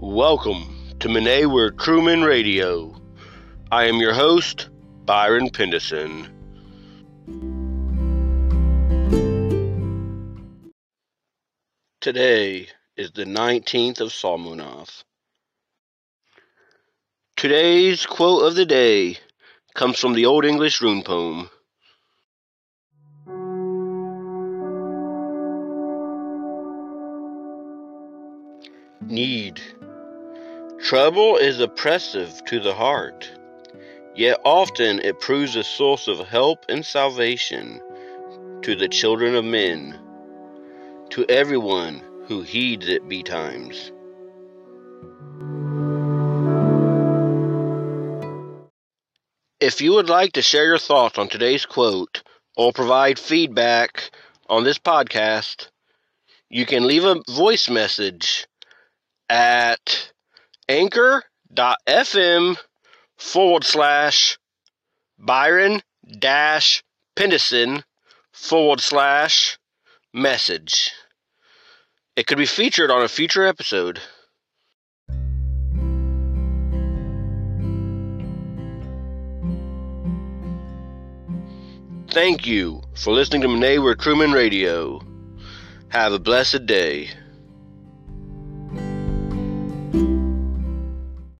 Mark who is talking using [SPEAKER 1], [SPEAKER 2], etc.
[SPEAKER 1] Welcome to Mine Wyrtruman Radio. I am your host, Byron Pendason. Today is the 19th of Solmonaþ. Today's quote of the day comes from the Old English rune poem. Nyd. Trouble is oppressive to the heart, yet often it proves a source of help and salvation to the children of men, to everyone who heeds it betimes. If you would like to share your thoughts on today's quote or provide feedback on this podcast, you can leave a voice message at anchor.fm forward slash Byron dash Pendason forward slash message. It could be featured on a future episode. Thank you for listening to Mine Wyrtruman Radio. Have a blessed day.